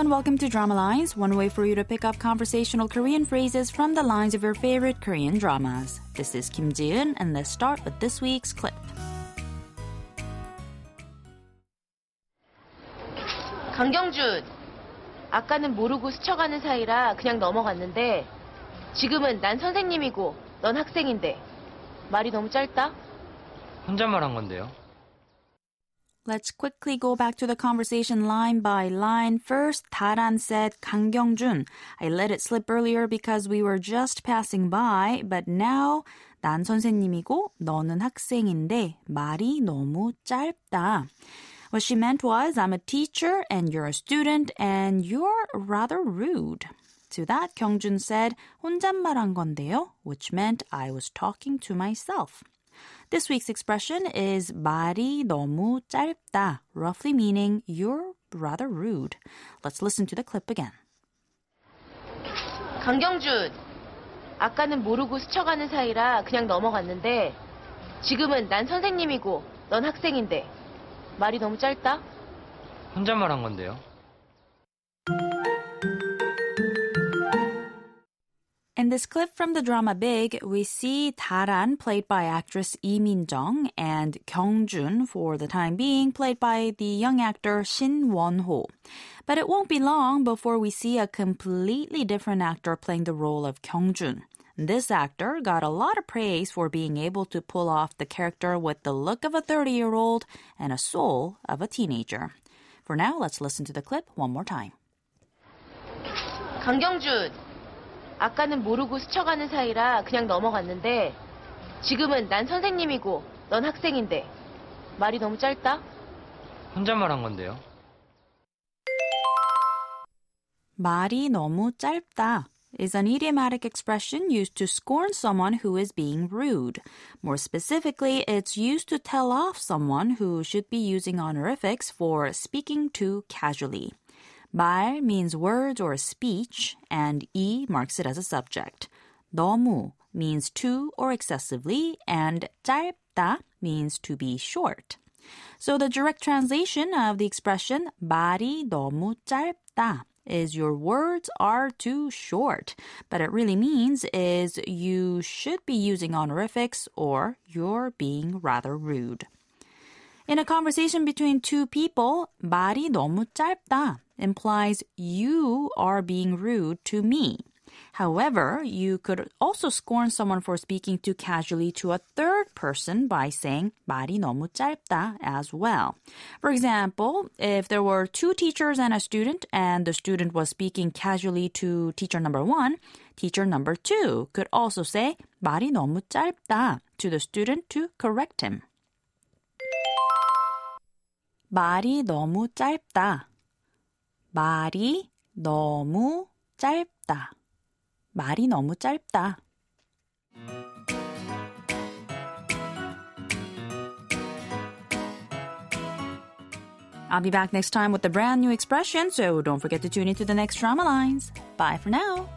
and welcome to Drama Lines, one way for you to pick up conversational Korean phrases from the lines of your favorite Korean dramas. This is Kim Ji-eun, and let's start with this week's clip. 강경준, 아까는 모르고 스쳐가는 사이라 그냥 넘어갔는데 지금은 난 선생님이고 넌 학생인데 말이 너무 짧다? 혼잣말 한 건데요. Let's quickly go back to the conversation line by line. First, Taran said, 강경준, I let it slip earlier because we were just passing by, but now 난 선생님이고 너는 학생인데 말이 너무 짧다. What she meant was, I'm a teacher and you're a student and you're rather rude. To that, Kyungjun said, 혼잣말한 건데요, which meant I was talking to myself. This week's expression is 말이 너무 짧다, roughly meaning you're rather rude. Let's listen to the clip again. 강경준, 아까는 모르고 스쳐가는 사이라 그냥 넘어갔는데 지금은 난 선생님이고 넌 학생인데 말이 너무 짧다? 혼잣말 한 건데요. this clip from the drama Big, we see Taran, played by actress Lee Min-jung, and Kyung-jun, for the time being, played by the young actor Shin Won-ho. But it won't be long before we see a completely different actor playing the role of Kyung-jun. This actor got a lot of praise for being able to pull off the character with the look of a 30-year-old and a soul of a teenager. For now, let's listen to the clip one more time. 강경준, 아까는 모르고 스쳐가는 사이라 그냥 넘어갔는데 지금은 난 선생님이고 넌 학생인데 말이 너무 짧다? 혼잣말 한 건데요. 말이 너무 짧다 is an idiomatic expression used to scorn someone who is being rude. More specifically, it's used to tell off someone who should be using honorifics for speaking too casually. 말 means words or speech, and 이 marks it as a subject. 너무 means too or excessively, and 짧다 means to be short. So the direct translation of the expression 말이 너무 짧다 is your words are too short, but it really means is you should be using honorifics or you're being rather rude. In a conversation between two people, 말이 너무 짧다 implies you are being rude to me. However, you could also scorn someone for speaking too casually to a third person by saying 말이 너무 짧다 as well. For example, if there were two teachers and a student and the student was speaking casually to teacher number one, teacher number two could also say 말이 너무 짧다 to the student to correct him. 말이 너무 짧다. 말이 너무 짧다. 말이 너무 짧다. I'll be back next time with a brand new expression, so don't forget to tune into the next drama lines. Bye for now.